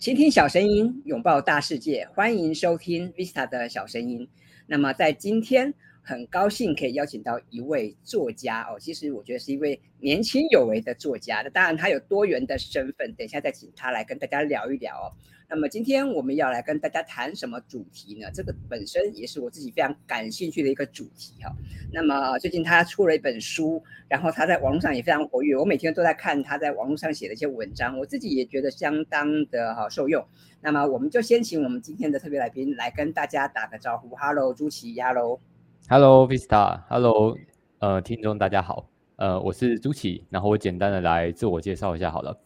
倾听小声音，拥抱大世界，欢迎收听 Vista 的小声音。那么在今天，很高兴可以邀请到一位作家哦，其实我觉得是一位年轻有为的作家。那当然他有多元的身份，等一下再请他来跟大家聊一聊哦。那么今天我们要来跟大家谈什么主题呢？这个本身也是我自己非常感兴趣的一个主题哈。那么最近他出了一本书，然后他在网络上也非常活跃，我每天都在看他在网络上写的一些文章，我自己也觉得相当的哈受用。那么我们就先请我们今天的特别来宾来跟大家打个招呼。Hello，朱骐，Hello。Hello，Vista，Hello，呃，听众大家好，呃，我是朱骐，然后我简单的来自我介绍一下好了。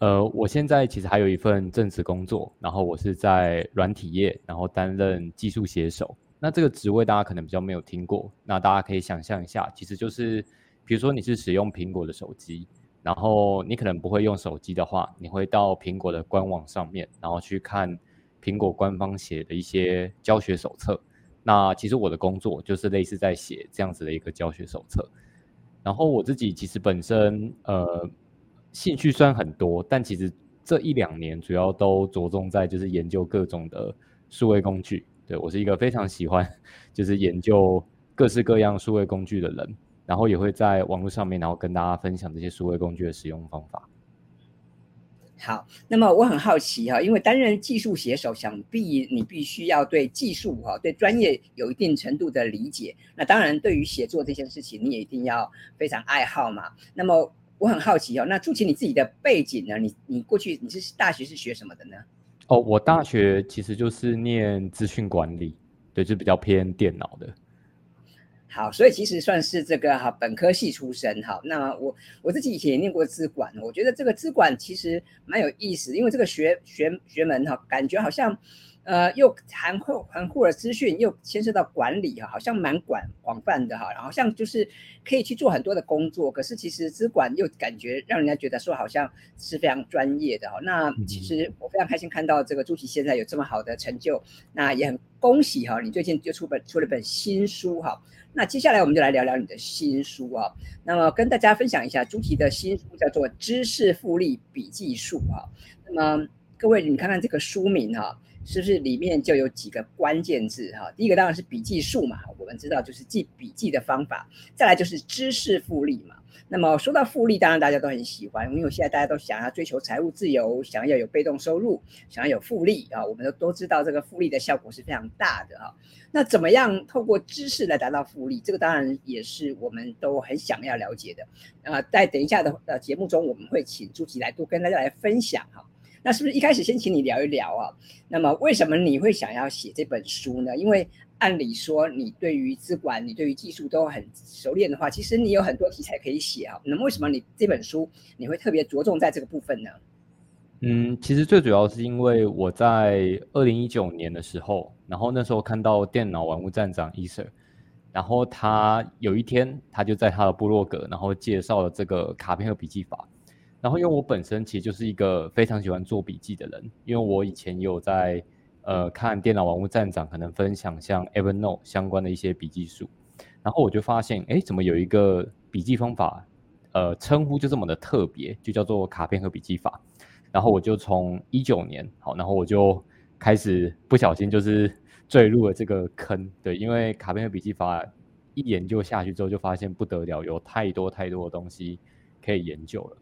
呃，我现在其实还有一份正职工作，然后我是在软体业，然后担任技术写手。那这个职位大家可能比较没有听过，那大家可以想象一下，其实就是，比如说你是使用苹果的手机，然后你可能不会用手机的话，你会到苹果的官网上面，然后去看苹果官方写的一些教学手册。那其实我的工作就是类似在写这样子的一个教学手册。然后我自己其实本身，呃。兴趣虽然很多，但其实这一两年主要都着重在就是研究各种的数位工具。对，我是一个非常喜欢就是研究各式各样数位工具的人，然后也会在网络上面，然后跟大家分享这些数位工具的使用方法。好，那么我很好奇哈，因为担任技术写手，想必你必须要对技术哈、对专业有一定程度的理解。那当然，对于写作这件事情，你也一定要非常爱好嘛。那么我很好奇哦，那朱骐你自己的背景呢？你你过去你是大学是学什么的呢？哦，我大学其实就是念资讯管理，对，就比较偏电脑的。好，所以其实算是这个哈本科系出身哈。那么我我自己以前也念过资管，我觉得这个资管其实蛮有意思，因为这个学学学门哈，感觉好像。呃，又含糊含糊了资讯，又牵涉到管理哈，好像蛮广广泛的哈，然后像就是可以去做很多的工作，可是其实资管又感觉让人家觉得说好像是非常专业的哈。那其实我非常开心看到这个朱骐现在有这么好的成就，那也很恭喜哈，你最近就出本出了本新书哈。那接下来我们就来聊聊你的新书啊，那么跟大家分享一下朱骐的新书叫做《知识复利笔记术》哈。那么各位你看看这个书名哈。是不是里面就有几个关键字哈？第一个当然是笔记术嘛，我们知道就是记笔记的方法。再来就是知识复利嘛。那么说到复利，当然大家都很喜欢，因为现在大家都想要追求财务自由，想要有被动收入，想要有复利啊。我们都都知道这个复利的效果是非常大的哈。那怎么样透过知识来达到复利？这个当然也是我们都很想要了解的。呃，在等一下的呃节目中，我们会请朱骐来多跟大家来分享哈。那是不是一开始先请你聊一聊啊？那么为什么你会想要写这本书呢？因为按理说你对于资管、你对于技术都很熟练的话，其实你有很多题材可以写啊。那么为什么你这本书你会特别着重在这个部分呢？嗯，其实最主要是因为我在二零一九年的时候，然后那时候看到电脑玩物站长 e s r 然后他有一天他就在他的部落格，然后介绍了这个卡片和笔记法。然后，因为我本身其实就是一个非常喜欢做笔记的人，因为我以前有在呃看电脑玩物站长可能分享像 Evernote 相关的一些笔记术，然后我就发现，哎，怎么有一个笔记方法，呃，称呼就这么的特别，就叫做卡片和笔记法。然后我就从一九年，好，然后我就开始不小心就是 坠入了这个坑，对，因为卡片和笔记法一研究下去之后，就发现不得了，有太多太多的东西可以研究了。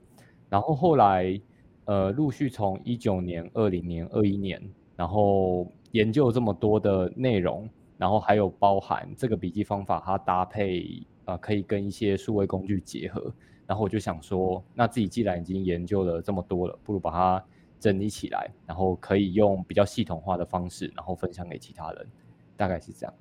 然后后来，呃，陆续从一九年、二零年、二一年，然后研究这么多的内容，然后还有包含这个笔记方法，它搭配啊、可以跟一些数位工具结合。然后我就想说，那自己既然已经研究了这么多了，不如把它整理起来，然后可以用比较系统化的方式，然后分享给其他人，大概是这样。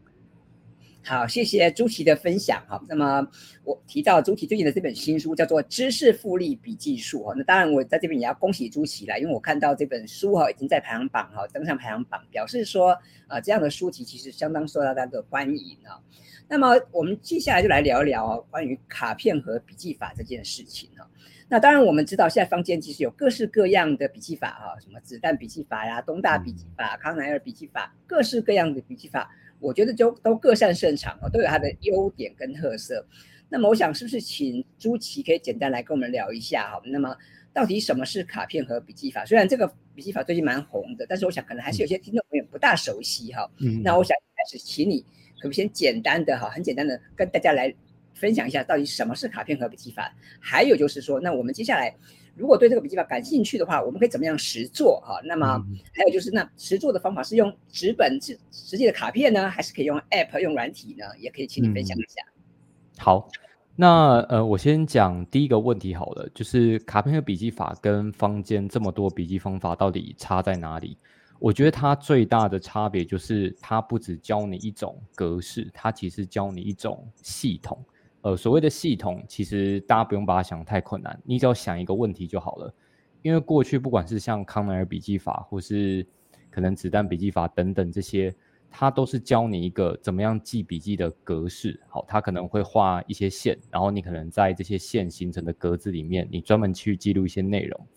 好，谢谢朱骐的分享哈。那么我提到朱骐最近的这本新书叫做《知识复利笔记术》哈。那当然我在这边也要恭喜朱骐啦，因为我看到这本书哈已经在排行榜哈登上排行榜，表示说啊这样的书籍其实相当受到大家的欢迎啊。那么我们接下来就来聊一聊关于卡片和笔记法这件事情哈。那当然我们知道现在坊间其实有各式各样的笔记法哈，什么子弹笔记法呀、东大笔记法、康奈尔笔记法，各式各样的笔记法。我觉得就都各擅胜场哦，都有它的优点跟特色。那么我想是不是请朱骐可以简单来跟我们聊一下哈？那么到底什么是卡片和笔记法？虽然这个笔记法最近蛮红的，但是我想可能还是有些听众朋友不大熟悉哈。嗯，那我想开始请你可不可以先简单的哈，很简单的跟大家来分享一下到底什么是卡片和笔记法？还有就是说，那我们接下来如果对这个笔记法感兴趣的话，我们可以怎么样实做哈？那么还有就是那实做的方法是用纸本实实际的卡片呢，还是可以用 App 用软体呢？也可以请你分享一下。嗯、好。那呃，我先讲第一个问题好了，就是卡片和笔记法跟坊间这么多笔记方法到底差在哪里？我觉得它最大的差别就是它不只教你一种格式，它其实教你一种系统。呃，所谓的系统，其实大家不用把它想太困难，你只要想一个问题就好了。因为过去不管是像康奈尔笔记法，或是可能子弹笔记法等等这些。它都是教你一个怎么样记笔记的格式，好，它可能会画一些线，然后你可能在这些线形成的格子里面，你专门去记录一些内容。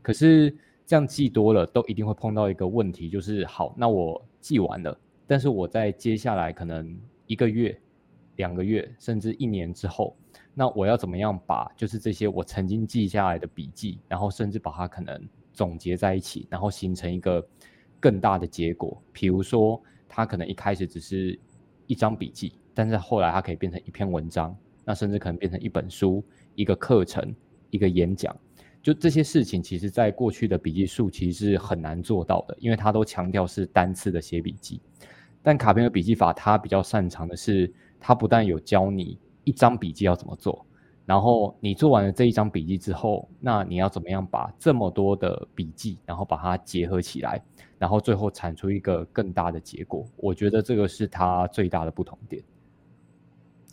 可是这样记多了，都一定会碰到一个问题，就是好，那我记完了，但是我在接下来可能一个月、两个月，甚至一年之后，那我要怎么样把就是这些我曾经记下来的笔记，然后甚至把它可能总结在一起，然后形成一个更大的结果，比如说。它可能一开始只是一张笔记，但是后来它可以变成一篇文章，那甚至可能变成一本书、一个课程、一个演讲。就这些事情，其实在过去的笔记术其实是很难做到的，因为它都强调是单次的写笔记。但卡片和笔记法，它比较擅长的是，它不但有教你一张笔记要怎么做。然后你做完了这一张笔记之后，那你要怎么样把这么多的笔记，然后把它结合起来，然后最后产出一个更大的结果？我觉得这个是它最大的不同点。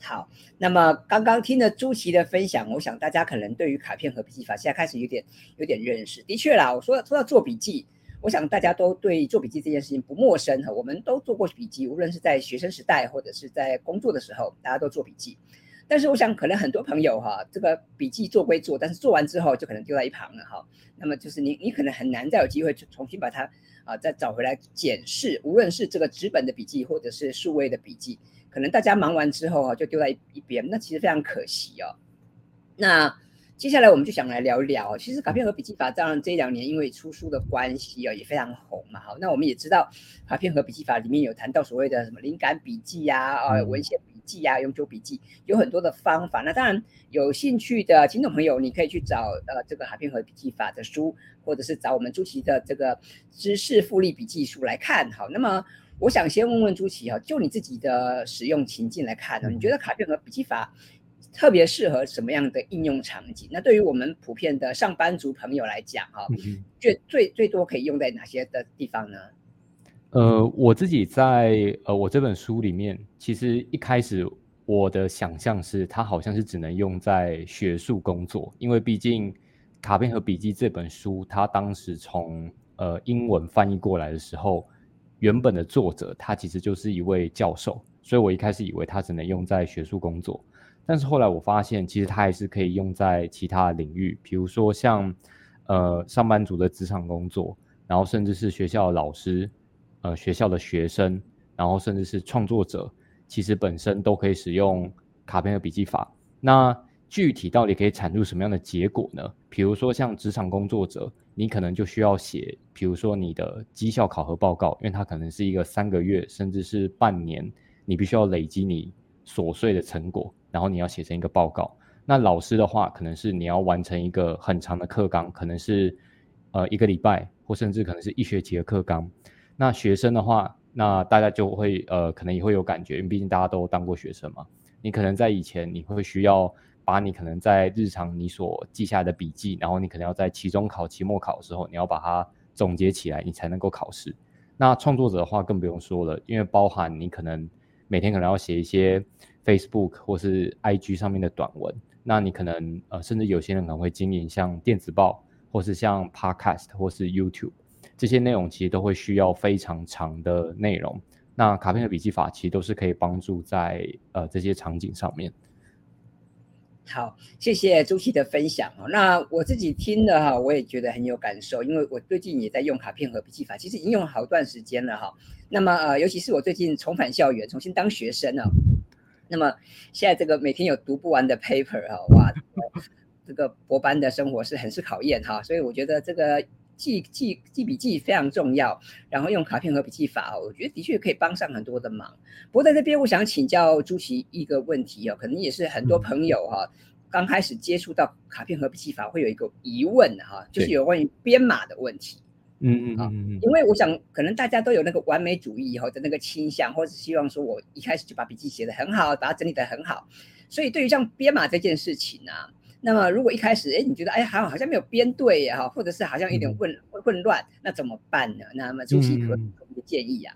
好，那么刚刚听了朱琦的分享，我想大家可能对于卡片和笔记法现在开始有点有点认识。的确啦，我说说到做笔记，我想大家都对做笔记这件事情不陌生哈，我们都做过笔记，无论是在学生时代或者是在工作的时候，大家都做笔记。但是我想，可能很多朋友哈，这个笔记做归做，但是做完之后就可能丢在一旁了哈。那么就是你，你可能很难再有机会去重新把它啊再找回来检视，无论是这个纸本的笔记或者是数位的笔记，可能大家忙完之后啊就丢在一边，那其实非常可惜哦。那接下来我们就想来聊一聊，其实卡片和笔记法当然这两年因为出书的关系啊也非常红嘛。好，那我们也知道卡片和笔记法里面有谈到所谓的什么灵感笔记呀啊文献笔。记啊，永久笔记有很多的方法。那当然，有兴趣的听众朋友，你可以去找呃这个卡片和笔记法的书，或者是找我们朱奇的这个知识复利笔记书来看。好，那么我想先问问朱琦哈，就你自己的使用情境来看呢，你觉得卡片和笔记法特别适合什么样的应用场景？那对于我们普遍的上班族朋友来讲哈，最最最多可以用在哪些的地方呢？呃，我自己在呃我这本书里面，其实一开始我的想象是，它好像是只能用在学术工作，因为毕竟《卡片和笔记》这本书，它当时从呃英文翻译过来的时候，原本的作者他其实就是一位教授，所以我一开始以为它只能用在学术工作，但是后来我发现，其实它还是可以用在其他领域，比如说像呃上班族的职场工作，然后甚至是学校的老师。呃，学校的学生，然后甚至是创作者，其实本身都可以使用卡片和笔记法。那具体到底可以产出什么样的结果呢？比如说像职场工作者，你可能就需要写，比如说你的绩效考核报告，因为它可能是一个三个月甚至是半年，你必须要累积你琐碎的成果，然后你要写成一个报告。那老师的话，可能是你要完成一个很长的课纲，可能是呃一个礼拜，或甚至可能是一学期的课纲。那学生的话，那大家就会呃，可能也会有感觉，因为毕竟大家都当过学生嘛。你可能在以前，你会需要把你可能在日常你所记下来的笔记，然后你可能要在期中考、期末考的时候，你要把它总结起来，你才能够考试。那创作者的话更不用说了，因为包含你可能每天可能要写一些 Facebook 或是 IG 上面的短文，那你可能呃，甚至有些人可能会经营像电子报，或是像 Podcast 或是 YouTube。这些内容其实都会需要非常长的内容，那卡片的笔记法其实都是可以帮助在呃这些场景上面。好，谢谢朱熹的分享哦。那我自己听了哈，我也觉得很有感受，因为我最近也在用卡片和笔记法，其实已经用了好段时间了哈。那么呃，尤其是我最近重返校园，重新当学生了，那么现在这个每天有读不完的 paper 哈，哇。这个博班的生活是很是考验哈，所以我觉得这个记记记笔记非常重要，然后用卡片和笔记法，我觉得的确可以帮上很多的忙。不过在这边，我想请教朱骐一个问题哦，可能也是很多朋友哈刚开始接触到卡片和笔记法会有一个疑问哈，就是有关于编码的问题。嗯嗯嗯，因为我想可能大家都有那个完美主义以后的那个倾向，或者是希望说我一开始就把笔记写得很好，把它整理得很好。所以对于像编码这件事情啊，那么如果一开始哎你觉得哎还好像好像没有编对呀哈，或者是好像有点混、嗯、混乱，那怎么办呢？那么朱骐可有什么建议啊？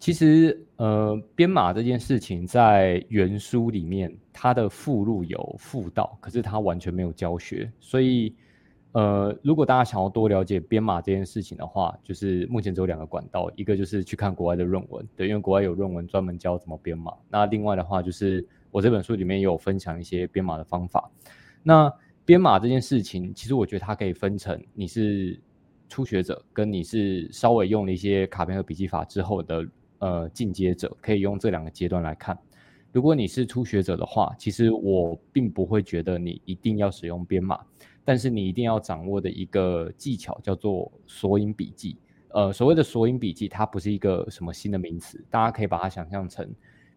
其实呃编码这件事情在原书里面它的附录有附到，可是它完全没有教学，所以。呃，如果大家想要多了解编码这件事情的话，就是目前只有两个管道，一个就是去看国外的论文，对，因为国外有论文专门教怎么编码。那另外的话，就是我这本书里面也有分享一些编码的方法。那编码这件事情，其实我觉得它可以分成你是初学者，跟你是稍微用了一些卡片和笔记法之后的呃进阶者，可以用这两个阶段来看。如果你是初学者的话，其实我并不会觉得你一定要使用编码。但是你一定要掌握的一个技巧叫做索引笔记。呃，所谓的索引笔记，它不是一个什么新的名词，大家可以把它想象成，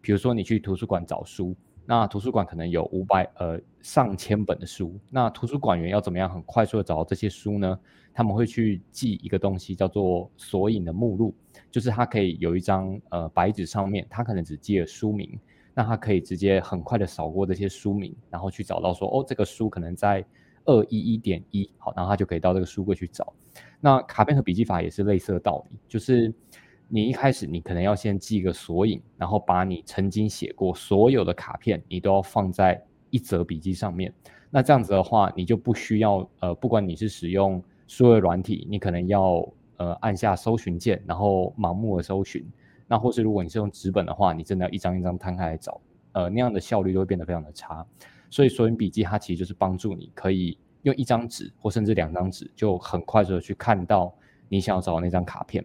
比如说你去图书馆找书，那图书馆可能有五百呃上千本的书，那图书馆员要怎么样很快速的找到这些书呢？他们会去记一个东西叫做索引的目录，就是它可以有一张呃白纸上面，它可能只记了书名，那他可以直接很快的扫过这些书名，然后去找到说哦这个书可能在。二一一点一，好，然后他就可以到这个书柜去找。那卡片和笔记法也是类似的道理，就是你一开始你可能要先记一个索引，然后把你曾经写过所有的卡片，你都要放在一则笔记上面。那这样子的话，你就不需要呃，不管你是使用数位软体，你可能要呃按下搜寻键，然后盲目的搜寻。那或是如果你是用纸本的话，你真的要一张一张摊开来找，呃，那样的效率就会变得非常的差。所以索引笔记它其实就是帮助你可以用一张纸或甚至两张纸，就很快速的去看到你想要找的那张卡片。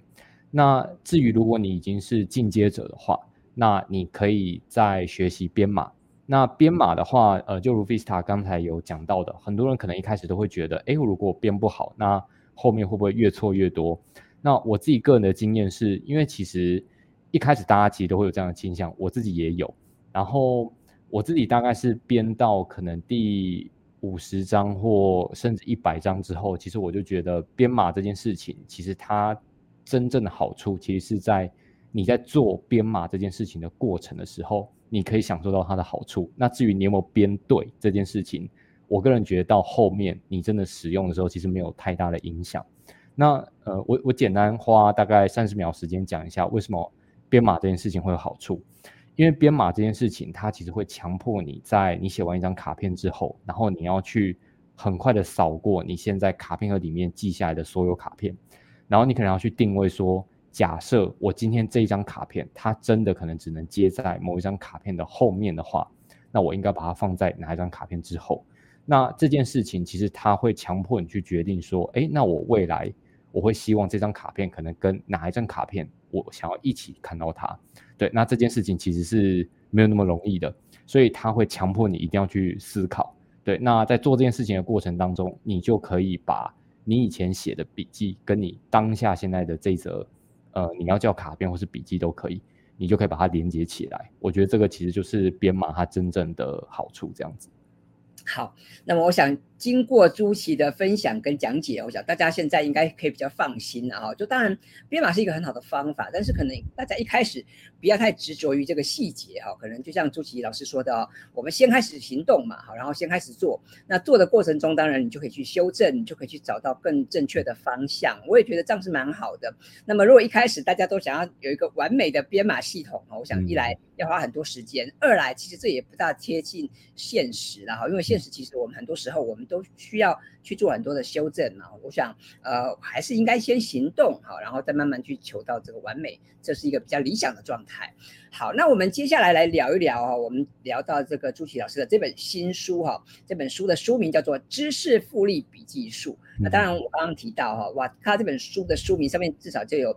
那至于如果你已经是进阶者的话，那你可以再学习编码。那编码的话，呃，就如 Vista 刚才有讲到的，很多人可能一开始都会觉得，哎，如果编不好，那后面会不会越错越多？那我自己个人的经验是，因为其实一开始大家其实都会有这样的倾向，我自己也有，然后。我自己大概是编到可能第五十章或甚至一百章之后，其实我就觉得编码这件事情，其实它真正的好处，其实是在你在做编码这件事情的过程的时候，你可以享受到它的好处。那至于你有没有编对这件事情，我个人觉得到后面你真的使用的时候，其实没有太大的影响。那呃，我我简单花大概三十秒时间讲一下为什么编码这件事情会有好处。因为编码这件事情，它其实会强迫你在你写完一张卡片之后，然后你要去很快的扫过你现在卡片盒里面记下来的所有卡片，然后你可能要去定位说，假设我今天这一张卡片，它真的可能只能接在某一张卡片的后面的话，那我应该把它放在哪一张卡片之后？那这件事情其实它会强迫你去决定说，哎，那我未来我会希望这张卡片可能跟哪一张卡片，我想要一起看到它。对，那这件事情其实是没有那么容易的，所以他会强迫你一定要去思考。对，那在做这件事情的过程当中，你就可以把你以前写的笔记跟你当下现在的这则，呃，你要叫卡片或是笔记都可以，你就可以把它连接起来。我觉得这个其实就是编码它真正的好处，这样子。好，那么我想。经过朱骐的分享跟讲解，我想大家现在应该可以比较放心了哈。就当然编码是一个很好的方法，但是可能大家一开始不要太执着于这个细节哈。可能就像朱骐老师说的哦，我们先开始行动嘛，好，然后先开始做。那做的过程中，当然你就可以去修正，你就可以去找到更正确的方向。我也觉得这样是蛮好的。那么如果一开始大家都想要有一个完美的编码系统，我想一来要花很多时间，嗯、二来其实这也不大贴近现实了哈。因为现实其实我们很多时候我们都需要。去做很多的修正嘛，我想，呃，还是应该先行动好，然后再慢慢去求到这个完美，这是一个比较理想的状态。好，那我们接下来来聊一聊啊，我们聊到这个朱骐老师的这本新书哈，这本书的书名叫做《知识复利笔记术》。那当然，我刚刚提到哈，哇，他这本书的书名上面至少就有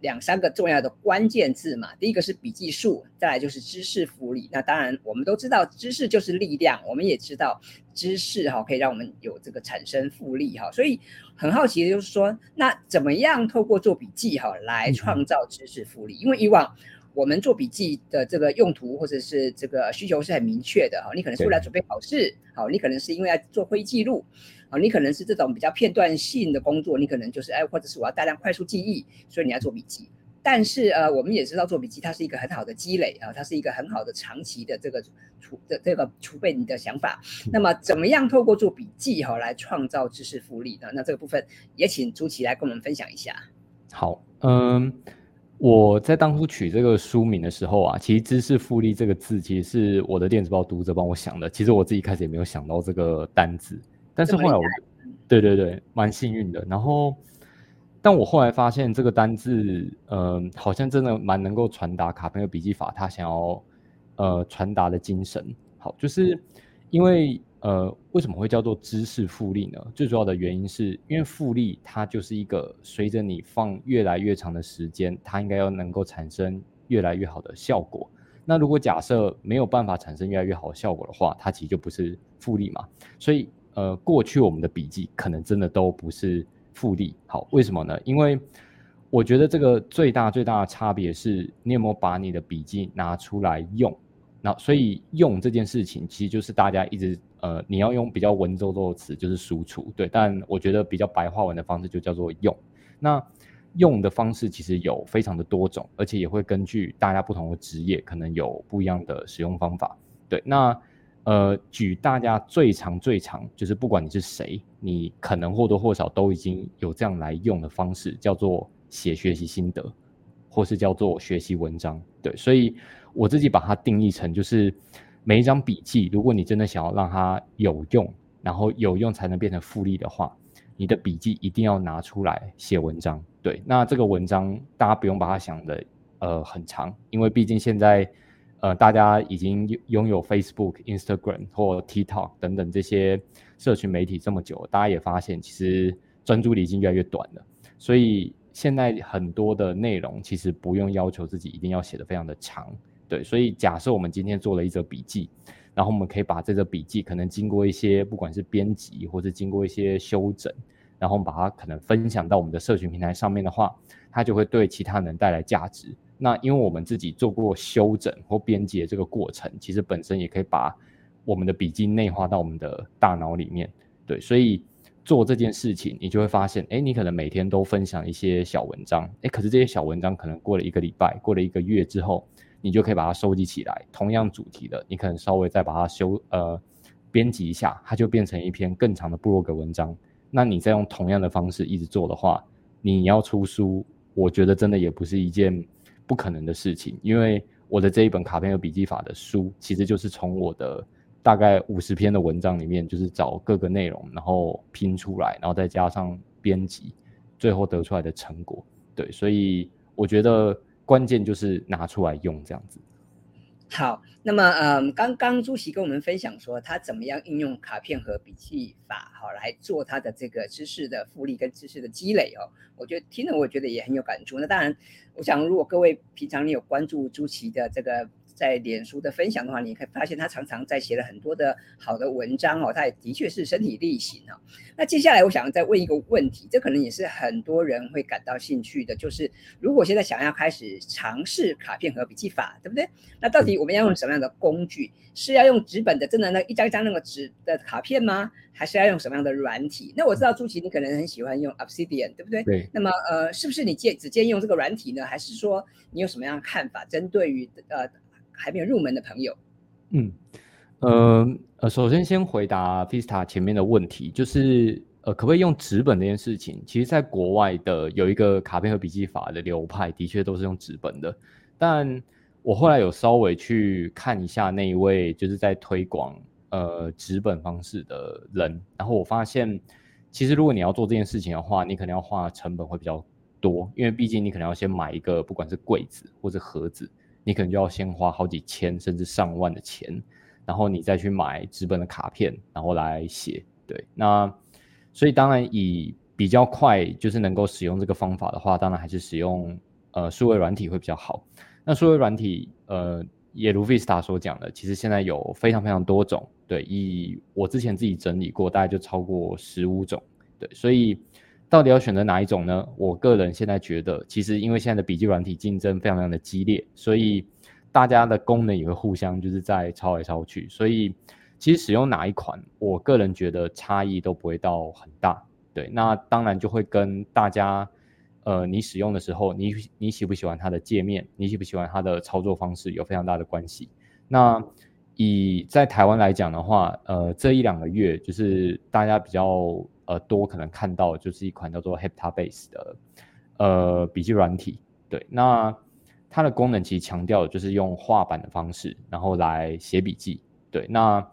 两三个重要的关键字嘛，第一个是笔记数，再来就是知识复利。那当然，我们都知道知识就是力量，我们也知道知识哈可以让我们有这个产生复利哈。所以很好奇的就是说，那怎么样透过做笔记哈来创造知识复利？因为以往我们做笔记的这个用途或者是这个需求是很明确的哈，你可能是为了准备考试，好，你可能是因为要做会议记录。你可能是这种比较片段性的工作，你可能就是哎，或者是我要大量快速记忆，所以你要做笔记。但是呃，我们也知道做笔记它是一个很好的积累啊，它是一个很好的长期的这个储的这个储备你的想法。那么怎么样透过做笔记哈来创造知识复利呢？那这个部分也请朱琦来跟我们分享一下。好，嗯，我在当初取这个书名的时候啊，其实知识复利这个字其实是我的电子报读者帮我想的。其实我自己开始也没有想到这个单字。但是后来我，对对对，蛮幸运的。然后，但我后来发现这个单字，嗯、呃，好像真的蛮能够传达卡朋友笔记法他想要，呃，传达的精神。好，就是因为，呃，为什么会叫做知识复利呢？最主要的原因是因为复利它就是一个随着你放越来越长的时间，它应该要能够产生越来越好的效果。那如果假设没有办法产生越来越好的效果的话，它其实就不是复利嘛。所以。呃，过去我们的笔记可能真的都不是复利。好，为什么呢？因为我觉得这个最大最大的差别是你有没有把你的笔记拿出来用。那所以用这件事情，其实就是大家一直呃，你要用比较文绉绉的词，就是输出。对，但我觉得比较白话文的方式就叫做用。那用的方式其实有非常的多种，而且也会根据大家不同的职业，可能有不一样的使用方法。对，那。呃，举大家最常最常，就是不管你是谁，你可能或多或少都已经有这样来用的方式，叫做写学习心得，或是叫做学习文章。对，所以我自己把它定义成，就是每一张笔记，如果你真的想要让它有用，然后有用才能变成复利的话，你的笔记一定要拿出来写文章。对，那这个文章大家不用把它想的呃很长，因为毕竟现在。呃，大家已经拥有 Facebook、Instagram 或 TikTok 等等这些社群媒体这么久，大家也发现其实专注力已经越来越短了。所以现在很多的内容其实不用要求自己一定要写得非常的长，对。所以假设我们今天做了一则笔记，然后我们可以把这则笔记可能经过一些不管是编辑或者经过一些修整，然后把它可能分享到我们的社群平台上面的话，它就会对其他人带来价值。那因为我们自己做过修整或编辑的这个过程，其实本身也可以把我们的笔记内化到我们的大脑里面，对，所以做这件事情，你就会发现，哎，你可能每天都分享一些小文章，哎，可是这些小文章可能过了一个礼拜，过了一个月之后，你就可以把它收集起来，同样主题的，你可能稍微再把它修呃编辑一下，它就变成一篇更长的部落格文章。那你再用同样的方式一直做的话，你要出书，我觉得真的也不是一件。不可能的事情，因为我的这一本卡片和笔记法的书，其实就是从我的大概五十篇的文章里面，就是找各个内容，然后拼出来，然后再加上编辑，最后得出来的成果。对，所以我觉得关键就是拿出来用这样子。好，那么嗯，刚刚朱琦跟我们分享说，他怎么样应用卡片和笔记法，好来做他的这个知识的复利跟知识的积累哦。我觉得听了，我觉得也很有感触。那当然，我想如果各位平常你有关注朱琦的这个。在脸书的分享的话，你可以发现他常常在写了很多的好的文章哦，他也的确是身体力行哦。那接下来我想再问一个问题，这可能也是很多人会感到兴趣的，就是如果现在想要开始尝试卡片和笔记法，对不对？那到底我们要用什么样的工具？是要用纸本的，真的那一张一张那个纸的卡片吗？还是要用什么样的软体？那我知道朱琦你可能很喜欢用 Obsidian，对不对？对。那么呃，是不是你建只建议用这个软体呢？还是说你有什么样的看法？针对于呃。还没有入门的朋友，嗯，呃呃，首先先回答 Vista 前面的问题，就是呃，可不可以用纸本这件事情？其实，在国外的有一个卡片和笔记法的流派，的确都是用纸本的。但我后来有稍微去看一下那一位就是在推广呃纸本方式的人，然后我发现，其实如果你要做这件事情的话，你可能要花成本会比较多，因为毕竟你可能要先买一个不管是柜子或者盒子。你可能就要先花好几千甚至上万的钱，然后你再去买纸本的卡片，然后来写。对，那所以当然以比较快就是能够使用这个方法的话，当然还是使用呃数位软体会比较好。那数位软体，呃，也如 Vista 所讲的，其实现在有非常非常多种。对，以我之前自己整理过，大概就超过十五种。对，所以到底要选择哪一种呢？我个人现在觉得，其实因为现在的笔记软体竞争非常非常的激烈，所以大家的功能也会互相就是在抄来抄去。所以其实使用哪一款，我个人觉得差异都不会到很大。对，那当然就会跟大家。呃，你使用的时候，你你喜不喜欢它的界面？你喜不喜欢它的操作方式？有非常大的关系。那以在台湾来讲的话，呃，这一两个月就是大家比较呃多可能看到，就是一款叫做 Heptabase 的呃笔记软体。对，那它的功能其实强调的就是用画板的方式，然后来写笔记。对，那。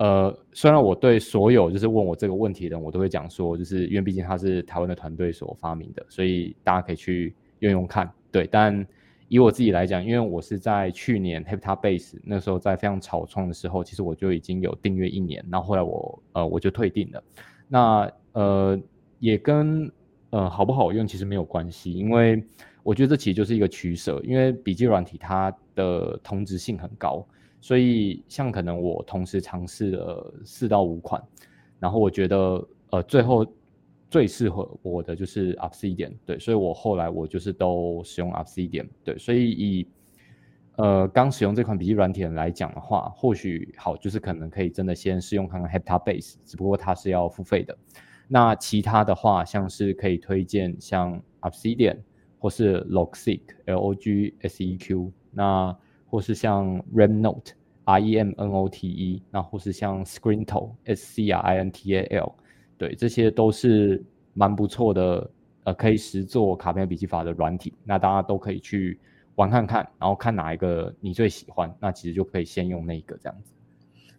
呃，虽然我对所有就是问我这个问题的人，我都会讲说，就是因为毕竟它是台湾的团队所发明的，所以大家可以去用用看。对，但以我自己来讲，因为我是在去年 Heptabase 那时候在非常草创的时候，其实我就已经有订阅一年，然后后来我呃我就退订了。那呃也跟呃好不好用其实没有关系，因为我觉得这其实就是一个取舍，因为笔记软体它的同质性很高。所以，像可能我同时尝试了四到五款，然后我觉得，呃，最后最适合我的就是 Obsidian，对，所以我后来我就是都使用 Obsidian，对，所以以呃刚使用这款笔记软体来讲的话，或许好，就是可能可以真的先试用看看 Heptabase，只不过它是要付费的。那其他的话，像是可以推荐像 Obsidian 或是 Logseq，L O G S E Q，那。或是像 Remnote，R E M N O T E，那或是像 Scrintal，S C R I N T A L，对，这些都是蛮不错的，呃，可以实作卡片笔记法的软体，那大家都可以去玩看看，然后看哪一个你最喜欢，那其实就可以先用那个这样子。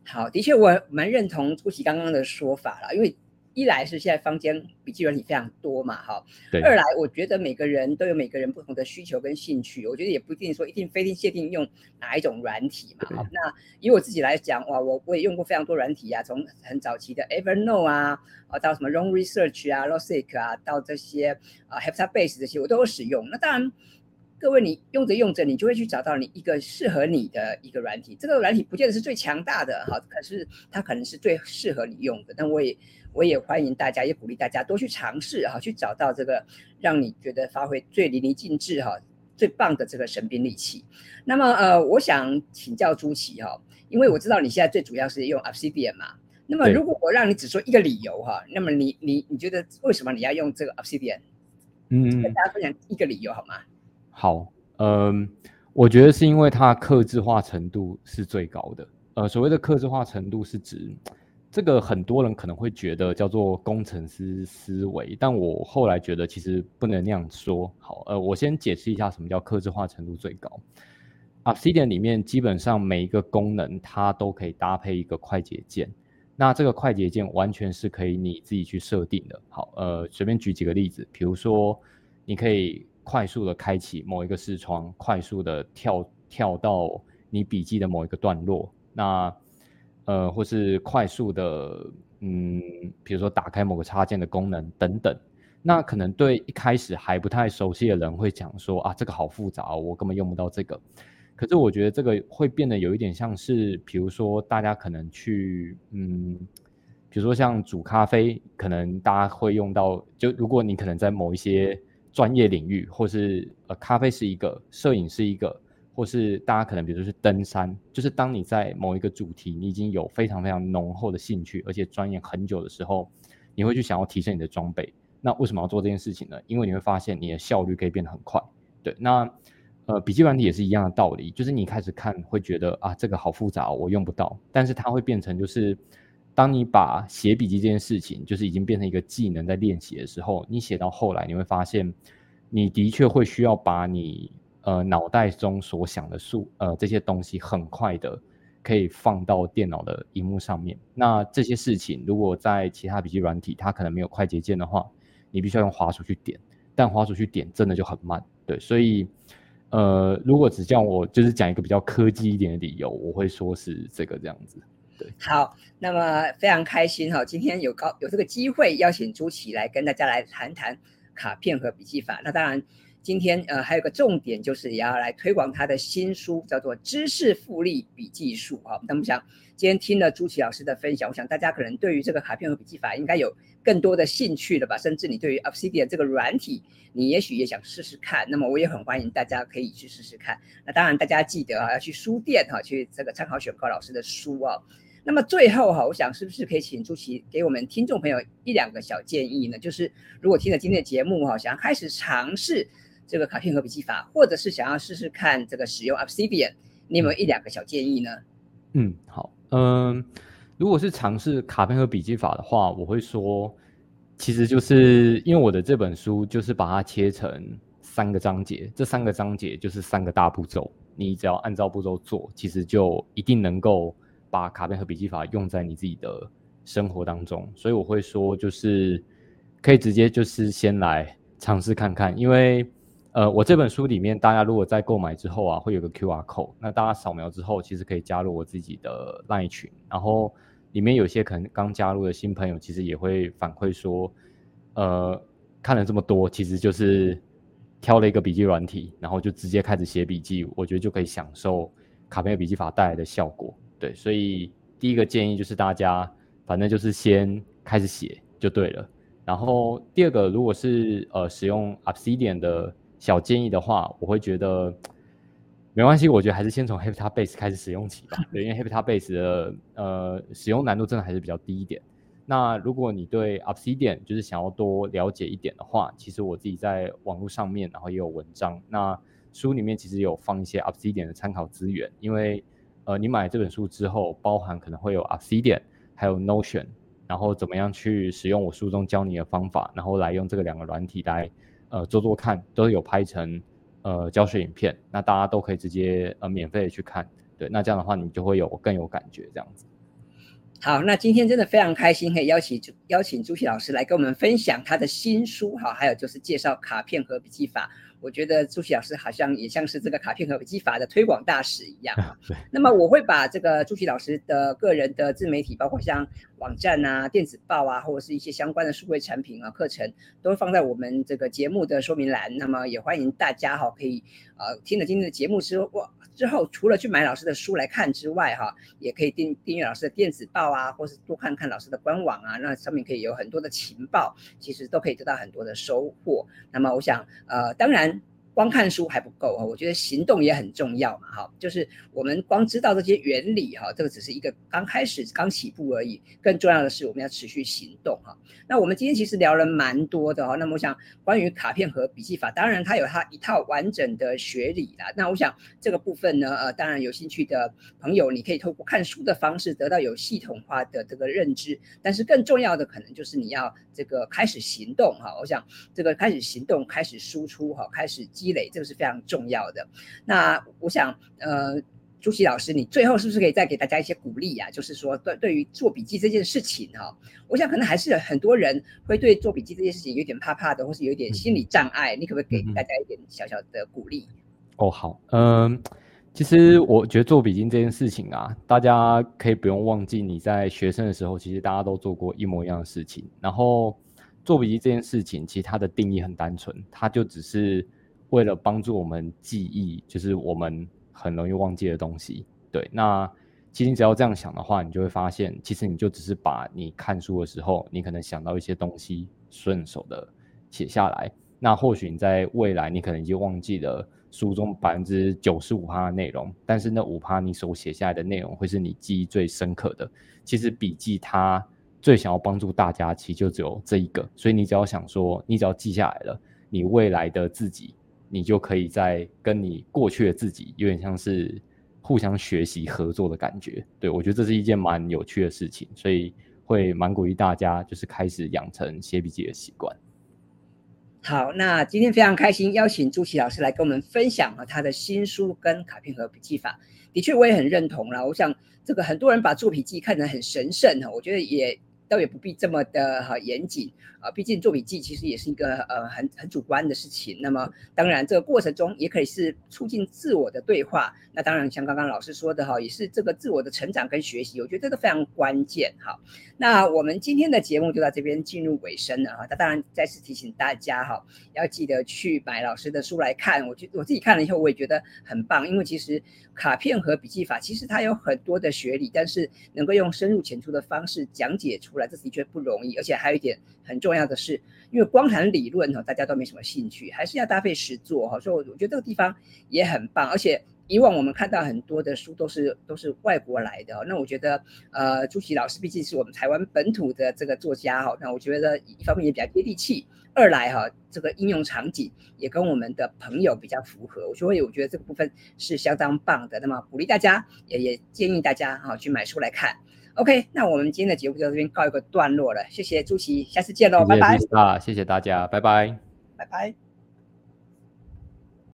好，的确我蛮认同朱奇刚刚的说法了，因为。一来是现在坊间笔记软体非常多嘛，哈。对。二来我觉得每个人都有每个人不同的需求跟兴趣，我觉得也不一定说一定非定限定用哪一种软体嘛，好。那以我自己来讲，哇，我我也用过非常多软体啊，从很早期的 Evernote 啊，啊到什么 Long Research 啊、Logseq 啊，到这些啊 Heptabase 这些我都有使用。那当然，各位你用着用着，你就会去找到你一个适合你的一个软体。这个软体不见得是最强大的哈，可是它可能是最适合你用的。但我也。我也欢迎大家，也鼓励大家多去尝试哈，去找到这个让你觉得发挥最淋漓尽致哈、最棒的这个神兵利器。那么呃，我想请教朱奇哈，因为我知道你现在最主要是用 Obsidian 嘛。那么如果我让你只说一个理由哈，那么你你你觉得为什么你要用这个 Obsidian？嗯，跟大家分享一个理由好吗？好，嗯、我觉得是因为它克制化程度是最高的。呃，所谓的克制化程度是指。这个很多人可能会觉得叫做工程师思维，但我后来觉得其实不能那样说。好，呃，我先解释一下什么叫克制化程度最高。Obsidian 里面基本上每一个功能它都可以搭配一个快捷键，那这个快捷键完全是可以你自己去设定的。好，呃，随便举几个例子，比如说你可以快速的开启某一个视窗，快速的跳跳到你笔记的某一个段落，那。呃，或是快速的，嗯，比如说打开某个插件的功能等等，那可能对一开始还不太熟悉的人会讲说啊，这个好复杂，我根本用不到这个。可是我觉得这个会变得有一点像是，比如说大家可能去，嗯，比如说像煮咖啡，可能大家会用到，就如果你可能在某一些专业领域，或是呃，咖啡是一个，摄影是一个。或是大家可能，比如说是登山，就是当你在某一个主题，你已经有非常非常浓厚的兴趣，而且钻研很久的时候，你会去想要提升你的装备。那为什么要做这件事情呢？因为你会发现你的效率可以变得很快。对，那呃，笔记软体也是一样的道理，就是你开始看会觉得啊，这个好复杂，我用不到。但是它会变成就是，当你把写笔记这件事情，就是已经变成一个技能在练习的时候，你写到后来，你会发现，你的确会需要把你。呃，脑袋中所想的数，呃，这些东西很快的可以放到电脑的荧幕上面。那这些事情，如果在其他笔记软体，它可能没有快捷键的话，你必须要用滑鼠去点，但滑鼠去点真的就很慢。对，所以，呃，如果只叫我就是讲一个比较科技一点的理由，我会说是这个这样子。好，那么非常开心哈，今天有高有这个机会邀请朱奇来跟大家来谈谈卡片和笔记法。那当然。今天呃还有个重点，就是也要来推广他的新书，叫做《知识复利笔记术》啊。那么想今天听了朱琦老师的分享，我想大家可能对于这个卡片和笔记法应该有更多的兴趣了吧？甚至你对于 Obsidian 这个软体，你也许也想试试看。那么我也很欢迎大家可以去试试看。那当然大家记得啊，要去书店哈、去这个参考选高老师的书啊。那么最后哈，我想是不是可以请朱琦给我们听众朋友一两个小建议呢？就是如果听了今天的节目哈，想要开始尝试这个卡片和笔记法，或者是想要试试看这个使用 Obsidian，你有没有一两个小建议呢？嗯，好，嗯，如果是尝试卡片和笔记法的话，我会说，其实就是因为我的这本书就是把它切成三个章节，这三个章节就是三个大步骤，你只要按照步骤做，其实就一定能够。把卡片和笔记法用在你自己的生活当中，所以我会说，就是可以直接就是先来尝试看看，因为呃，我这本书里面，大家如果在购买之后啊，会有个 QR code，那大家扫描之后，其实可以加入我自己的 LINE 群，然后里面有些可能刚加入的新朋友，其实也会反馈说，呃，看了这么多，其实就是挑了一个笔记软体，然后就直接开始写笔记，我觉得就可以享受卡片和笔记法带来的效果。对，所以第一个建议就是大家，反正就是先开始写就对了。然后第二个，如果是呃使用 Obsidian 的小建议的话，我会觉得没关系，我觉得还是先从 Habitat-Base 开始使用起吧。对，因为 Habitat-Base 的呃使用难度真的还是比较低一点。那如果你对 Obsidian 就是想要多了解一点的话，其实我自己在网络上面，然后也有文章，那书里面其实有放一些 Obsidian 的参考资源，因为。呃，你买这本书之后，包含可能会有 Obsidian，还有 Notion，然后怎么样去使用我书中教你的方法，然后来用这个两个软体来呃做做看，都有拍成呃教学影片，那大家都可以直接呃免费的去看，对，那这样的话你就会有更有感觉这样子。好，那今天真的非常开心，可以邀请邀请朱熹老师来跟我们分享他的新书，好，还有就是介绍卡片和笔记法。我觉得朱熹老师好像也像是这个卡片和笔记法的推广大使一样。啊。那么我会把这个朱熹老师的个人的自媒体，包括像网站啊、电子报啊，或者是一些相关的数位产品啊、课程，都放在我们这个节目的说明栏。那么也欢迎大家哈，可以呃听了今天的节目之后，之后除了去买老师的书来看之外，哈，也可以订订阅老师的电子报啊，或是多看看老师的官网啊，那上面可以有很多的情报，其实都可以得到很多的收获。那么我想，呃，当然。光看书还不够啊，我觉得行动也很重要嘛，哈，就是我们光知道这些原理哈，这个只是一个刚开始、刚起步而已，更重要的是我们要持续行动哈。那我们今天其实聊了蛮多的哈，那么我想关于卡片和笔记法，当然它有它一套完整的学理啦。那我想这个部分呢，呃，当然有兴趣的朋友，你可以透过看书的方式得到有系统化的这个认知，但是更重要的可能就是你要这个开始行动哈。我想这个开始行动、开始输出哈、开始积。积累这个是非常重要的。那我想，呃，朱熹老师，你最后是不是可以再给大家一些鼓励啊？就是说，对对于做笔记这件事情哈，我想可能还是很多人会对做笔记这件事情有点怕怕的，或是有点心理障碍。你可不可以给大家一点小小的鼓励？哦，好，嗯，其实我觉得做笔记这件事情啊，大家可以不用忘记，你在学生的时候，其实大家都做过一模一样的事情。然后做笔记这件事情，其实它的定义很单纯，它就只是。为了帮助我们记忆，就是我们很容易忘记的东西。对，那其实你只要这样想的话，你就会发现，其实你就只是把你看书的时候，你可能想到一些东西，顺手的写下来。那或许你在未来，你可能已经忘记了书中百分之九十五趴的内容，但是那五趴你所写下来的内容，会是你记忆最深刻的。其实笔记它最想要帮助大家，其实就只有这一个。所以你只要想说，你只要记下来了，你未来的自己。你就可以在跟你过去的自己有点像是互相学习合作的感觉，对，我觉得这是一件蛮有趣的事情，所以会蛮鼓励大家就是开始养成写笔记的习惯。好，那今天非常开心邀请朱琦老师来跟我们分享了他的新书跟卡片和笔记法，的确我也很认同啦。我想这个很多人把做笔记看得很神圣哈，我觉得也。倒也不必这么的哈严谨啊，毕竟做笔记其实也是一个呃很很主观的事情。那么当然这个过程中也可以是促进自我的对话。那当然像刚刚老师说的哈，也是这个自我的成长跟学习，我觉得这个非常关键哈。那我们今天的节目就到这边进入尾声了哈。那当然再次提醒大家哈，要记得去买老师的书来看。我觉我自己看了以后，我也觉得很棒，因为其实卡片和笔记法其实它有很多的学理，但是能够用深入浅出的方式讲解出这的确不容易。而且还有一点很重要的是，因为光谈理论哈，大家都没什么兴趣，还是要搭配实作哈。所以我觉得这个地方也很棒，而且。以往我们看到很多的书都是都是外国来的，那我觉得，呃，朱琦老师毕竟是我们台湾本土的这个作家哈，那我觉得一方面也比较接地气，二来哈，这个应用场景也跟我们的朋友比较符合，所以我觉得这个部分是相当棒的。那么鼓励大家，也也建议大家哈去买书来看。OK，那我们今天的节目就到这边告一个段落了，谢谢朱熹，下次见喽，拜拜。啊，谢谢大家，拜拜，拜拜。